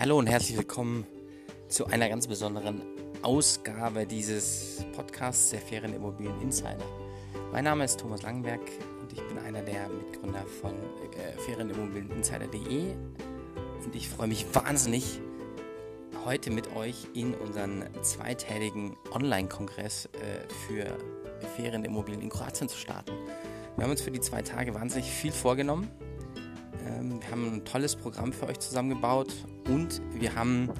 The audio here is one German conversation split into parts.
Ja, hallo und herzlich willkommen zu einer ganz besonderen Ausgabe dieses Podcasts der Fairen Immobilien Insider. Mein Name ist Thomas Langenberg und ich bin einer der Mitgründer von äh, fairenimmobilieninsider.de und ich freue mich wahnsinnig, heute mit euch in unseren zweitägigen Online-Kongress äh, für Ferienimmobilien in Kroatien zu starten. Wir haben uns für die zwei Tage wahnsinnig viel vorgenommen. Ähm, wir haben ein tolles Programm für euch zusammengebaut und wir haben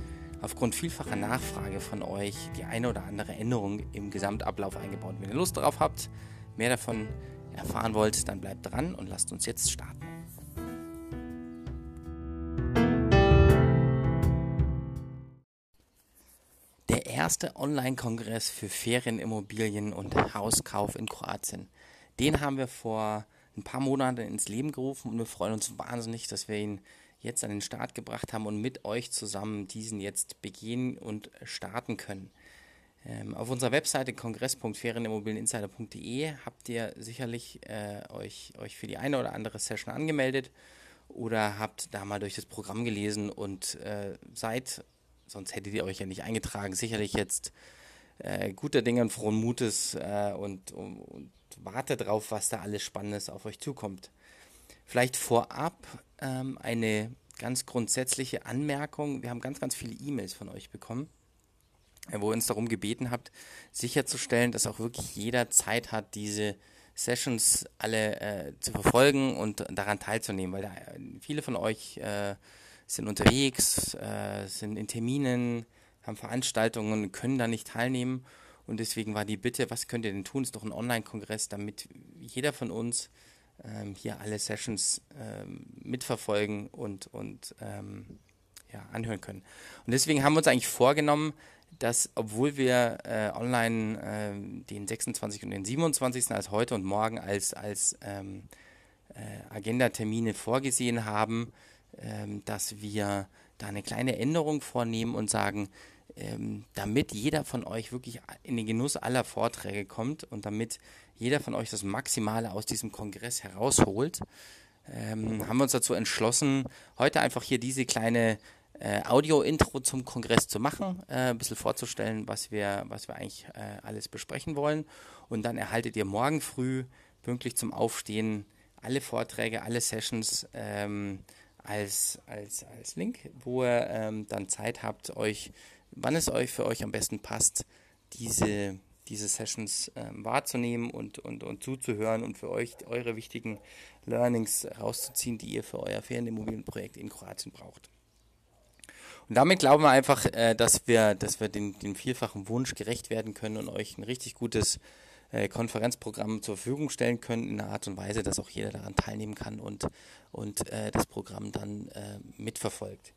aufgrund vielfacher Nachfrage von euch die eine oder andere Änderung im Gesamtablauf eingebaut. Wenn ihr Lust darauf habt, mehr davon erfahren wollt, dann bleibt dran und lasst uns jetzt starten. Der erste Online-Kongress für Ferienimmobilien und Hauskauf in Kroatien. Den haben wir vor ein paar Monate ins Leben gerufen und wir freuen uns wahnsinnig, dass wir ihn jetzt an den Start gebracht haben und mit euch zusammen diesen jetzt begehen und starten können. Ähm, auf unserer Webseite kongress.ferienimmobilieninsider.de habt ihr sicherlich äh, euch, euch für die eine oder andere Session angemeldet oder habt da mal durch das Programm gelesen und äh, seid, sonst hättet ihr euch ja nicht eingetragen, sicherlich jetzt äh, guter Dinge und frohen Mutes äh, und, und, und wartet drauf, was da alles Spannendes auf euch zukommt. Vielleicht vorab ähm, eine ganz grundsätzliche Anmerkung. Wir haben ganz, ganz viele E-Mails von euch bekommen, äh, wo ihr uns darum gebeten habt, sicherzustellen, dass auch wirklich jeder Zeit hat, diese Sessions alle äh, zu verfolgen und daran teilzunehmen, weil da, äh, viele von euch äh, sind unterwegs, äh, sind in Terminen, haben Veranstaltungen, können da nicht teilnehmen. Und deswegen war die Bitte, was könnt ihr denn tun? Ist doch ein Online-Kongress, damit jeder von uns ähm, hier alle Sessions ähm, mitverfolgen und, und ähm, ja, anhören können. Und deswegen haben wir uns eigentlich vorgenommen, dass obwohl wir äh, online äh, den 26. und den 27. als heute und morgen als, als ähm, äh, Agenda-Termine vorgesehen haben, ähm, dass wir da eine kleine Änderung vornehmen und sagen, ähm, damit jeder von euch wirklich in den Genuss aller Vorträge kommt und damit jeder von euch das Maximale aus diesem Kongress herausholt, ähm, haben wir uns dazu entschlossen, heute einfach hier diese kleine äh, Audio-Intro zum Kongress zu machen, äh, ein bisschen vorzustellen, was wir, was wir eigentlich äh, alles besprechen wollen. Und dann erhaltet ihr morgen früh pünktlich zum Aufstehen alle Vorträge, alle Sessions ähm, als, als, als Link, wo ihr ähm, dann Zeit habt, euch wann es euch für euch am besten passt, diese, diese Sessions ähm, wahrzunehmen und, und, und zuzuhören und für euch eure wichtigen Learnings rauszuziehen, die ihr für euer Ferienimmobilienprojekt in Kroatien braucht. Und damit glauben wir einfach, äh, dass wir, dass wir den, den vielfachen Wunsch gerecht werden können und euch ein richtig gutes äh, Konferenzprogramm zur Verfügung stellen können, in einer Art und Weise, dass auch jeder daran teilnehmen kann und, und äh, das Programm dann äh, mitverfolgt.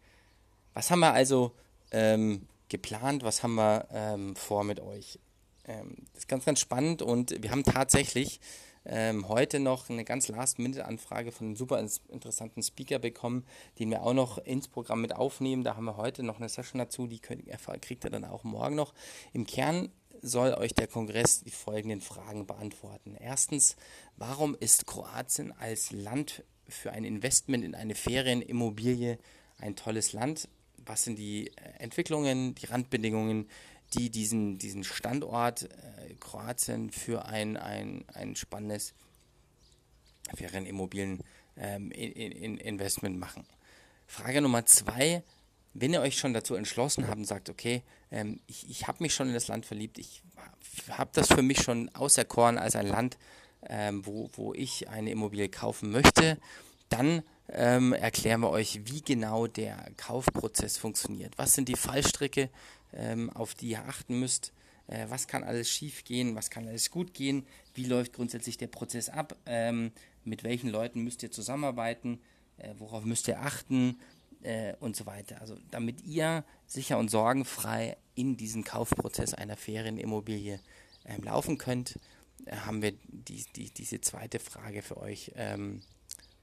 Was haben wir also ähm, geplant, was haben wir ähm, vor mit euch. Ähm, das ist ganz, ganz spannend und wir haben tatsächlich ähm, heute noch eine ganz Last-Minute-Anfrage von einem super interessanten Speaker bekommen, den wir auch noch ins Programm mit aufnehmen. Da haben wir heute noch eine Session dazu, die könnt, kriegt ihr dann auch morgen noch. Im Kern soll euch der Kongress die folgenden Fragen beantworten. Erstens, warum ist Kroatien als Land für ein Investment in eine Ferienimmobilie ein tolles Land? Was sind die äh, Entwicklungen, die Randbedingungen, die diesen, diesen Standort äh, Kroatien für ein, ein, ein spannendes Ferienimmobilien ähm, in, in Investment machen. Frage Nummer zwei, wenn ihr euch schon dazu entschlossen habt und sagt, okay, ähm, ich, ich habe mich schon in das Land verliebt, ich habe das für mich schon auserkoren als ein Land, ähm, wo, wo ich eine Immobilie kaufen möchte, dann ähm, erklären wir euch, wie genau der Kaufprozess funktioniert. Was sind die Fallstricke, ähm, auf die ihr achten müsst? Äh, was kann alles schief gehen? Was kann alles gut gehen? Wie läuft grundsätzlich der Prozess ab? Ähm, mit welchen Leuten müsst ihr zusammenarbeiten? Äh, worauf müsst ihr achten? Äh, und so weiter. Also damit ihr sicher und sorgenfrei in diesen Kaufprozess einer Ferienimmobilie ähm, laufen könnt, äh, haben wir die, die, diese zweite Frage für euch ähm,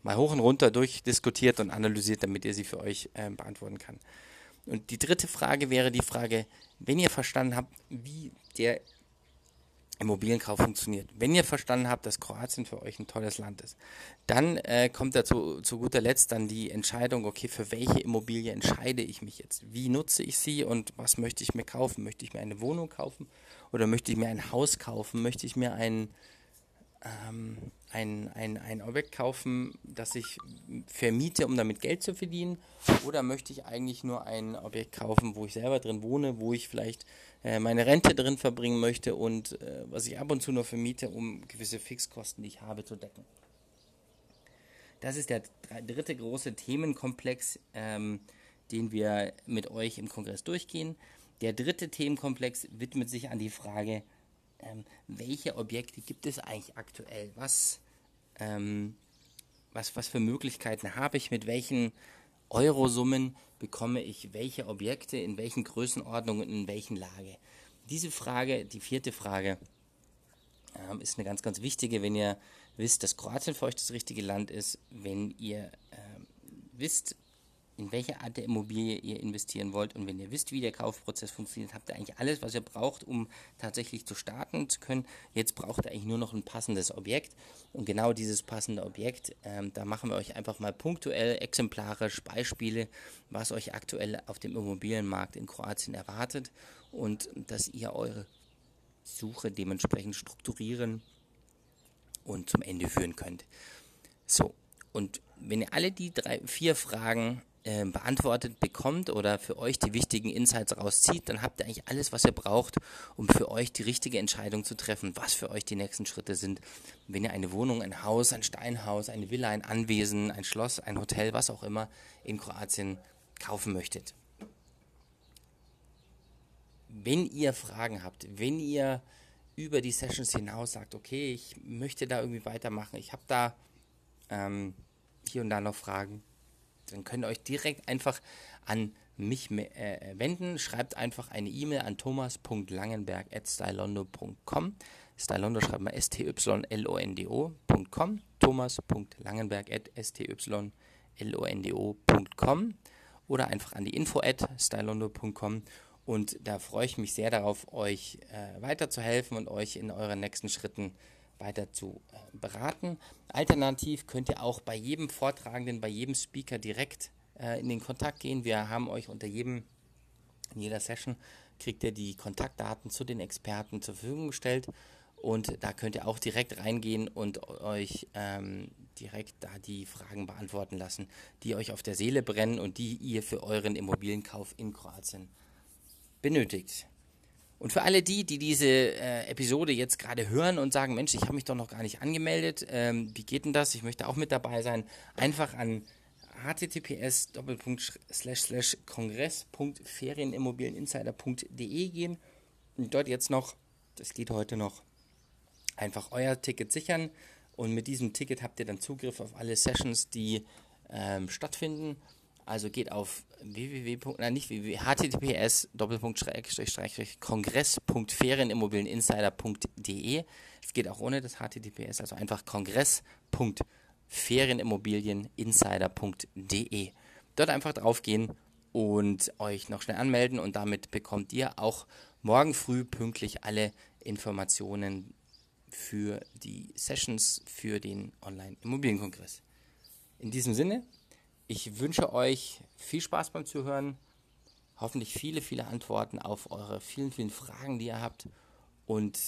mal hoch und runter durchdiskutiert und analysiert, damit ihr sie für euch äh, beantworten kann. Und die dritte Frage wäre die Frage, wenn ihr verstanden habt, wie der Immobilienkauf funktioniert. Wenn ihr verstanden habt, dass Kroatien für euch ein tolles Land ist, dann äh, kommt dazu zu guter Letzt dann die Entscheidung, okay, für welche Immobilie entscheide ich mich jetzt? Wie nutze ich sie und was möchte ich mir kaufen? Möchte ich mir eine Wohnung kaufen oder möchte ich mir ein Haus kaufen? Möchte ich mir ein, ähm, ein, ein, ein Objekt kaufen, das ich vermiete, um damit Geld zu verdienen? Oder möchte ich eigentlich nur ein Objekt kaufen, wo ich selber drin wohne, wo ich vielleicht äh, meine Rente drin verbringen möchte und äh, was ich ab und zu nur vermiete, um gewisse Fixkosten, die ich habe, zu decken. Das ist der dritte große Themenkomplex, ähm, den wir mit euch im Kongress durchgehen. Der dritte Themenkomplex widmet sich an die Frage, ähm, welche Objekte gibt es eigentlich aktuell? Was, ähm, was, was für Möglichkeiten habe ich? Mit welchen Eurosummen bekomme ich welche Objekte in welchen Größenordnungen in welchen Lage? Diese Frage, die vierte Frage, ähm, ist eine ganz, ganz wichtige, wenn ihr wisst, dass Kroatien für euch das richtige Land ist, wenn ihr ähm, wisst, in welche Art der Immobilie ihr investieren wollt und wenn ihr wisst, wie der Kaufprozess funktioniert, habt ihr eigentlich alles, was ihr braucht, um tatsächlich zu starten zu können. Jetzt braucht ihr eigentlich nur noch ein passendes Objekt und genau dieses passende Objekt, ähm, da machen wir euch einfach mal punktuell, exemplarisch Beispiele, was euch aktuell auf dem Immobilienmarkt in Kroatien erwartet und dass ihr eure Suche dementsprechend strukturieren und zum Ende führen könnt. So, und wenn ihr alle die drei, vier Fragen äh, beantwortet bekommt oder für euch die wichtigen Insights rauszieht, dann habt ihr eigentlich alles, was ihr braucht, um für euch die richtige Entscheidung zu treffen, was für euch die nächsten Schritte sind. Wenn ihr eine Wohnung, ein Haus, ein Steinhaus, eine Villa, ein Anwesen, ein Schloss, ein Hotel, was auch immer in Kroatien kaufen möchtet. Wenn ihr Fragen habt, wenn ihr über die Sessions hinaus sagt, okay, ich möchte da irgendwie weitermachen, ich habe da ähm, hier und da noch Fragen, dann könnt ihr euch direkt einfach an mich äh, wenden. Schreibt einfach eine E-Mail an thomas.langenberg.stylondo.com. Stylondo schreibt mal S-T-Y-L-O-N-D-O.com. thomas.langenberg.S-T-Y-L-O-N-D-O.com oder einfach an die info at stylondo.com und da freue ich mich sehr darauf, euch äh, weiterzuhelfen und euch in euren nächsten Schritten weiter zu äh, beraten. Alternativ könnt ihr auch bei jedem Vortragenden, bei jedem Speaker direkt äh, in den Kontakt gehen. Wir haben euch unter jedem, in jeder Session, kriegt ihr die Kontaktdaten zu den Experten zur Verfügung gestellt. Und da könnt ihr auch direkt reingehen und euch ähm, direkt da die Fragen beantworten lassen, die euch auf der Seele brennen und die ihr für euren Immobilienkauf in Kroatien benötigt. Und für alle die, die diese äh, Episode jetzt gerade hören und sagen, Mensch, ich habe mich doch noch gar nicht angemeldet, ähm, wie geht denn das? Ich möchte auch mit dabei sein. Einfach an https kongress.ferienimmobilieninsider.de gehen und dort jetzt noch, das geht heute noch, einfach euer Ticket sichern und mit diesem Ticket habt ihr dann Zugriff auf alle Sessions, die ähm, stattfinden also geht auf www. Nein, nicht www. https kongress.ferienimmobilieninsider.de. Es geht auch ohne das https, also einfach kongress.ferienimmobilieninsider.de. Dort einfach draufgehen und euch noch schnell anmelden und damit bekommt ihr auch morgen früh pünktlich alle Informationen für die Sessions für den Online-Immobilienkongress. In diesem Sinne, ich wünsche euch viel Spaß beim Zuhören, hoffentlich viele, viele Antworten auf eure vielen, vielen Fragen, die ihr habt und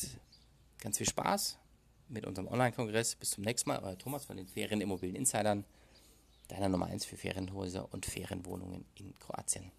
ganz viel Spaß mit unserem Online-Kongress. Bis zum nächsten Mal, euer Thomas von den Ferien Immobilien Insidern, deiner Nummer 1 für Ferienhäuser und Ferienwohnungen in Kroatien.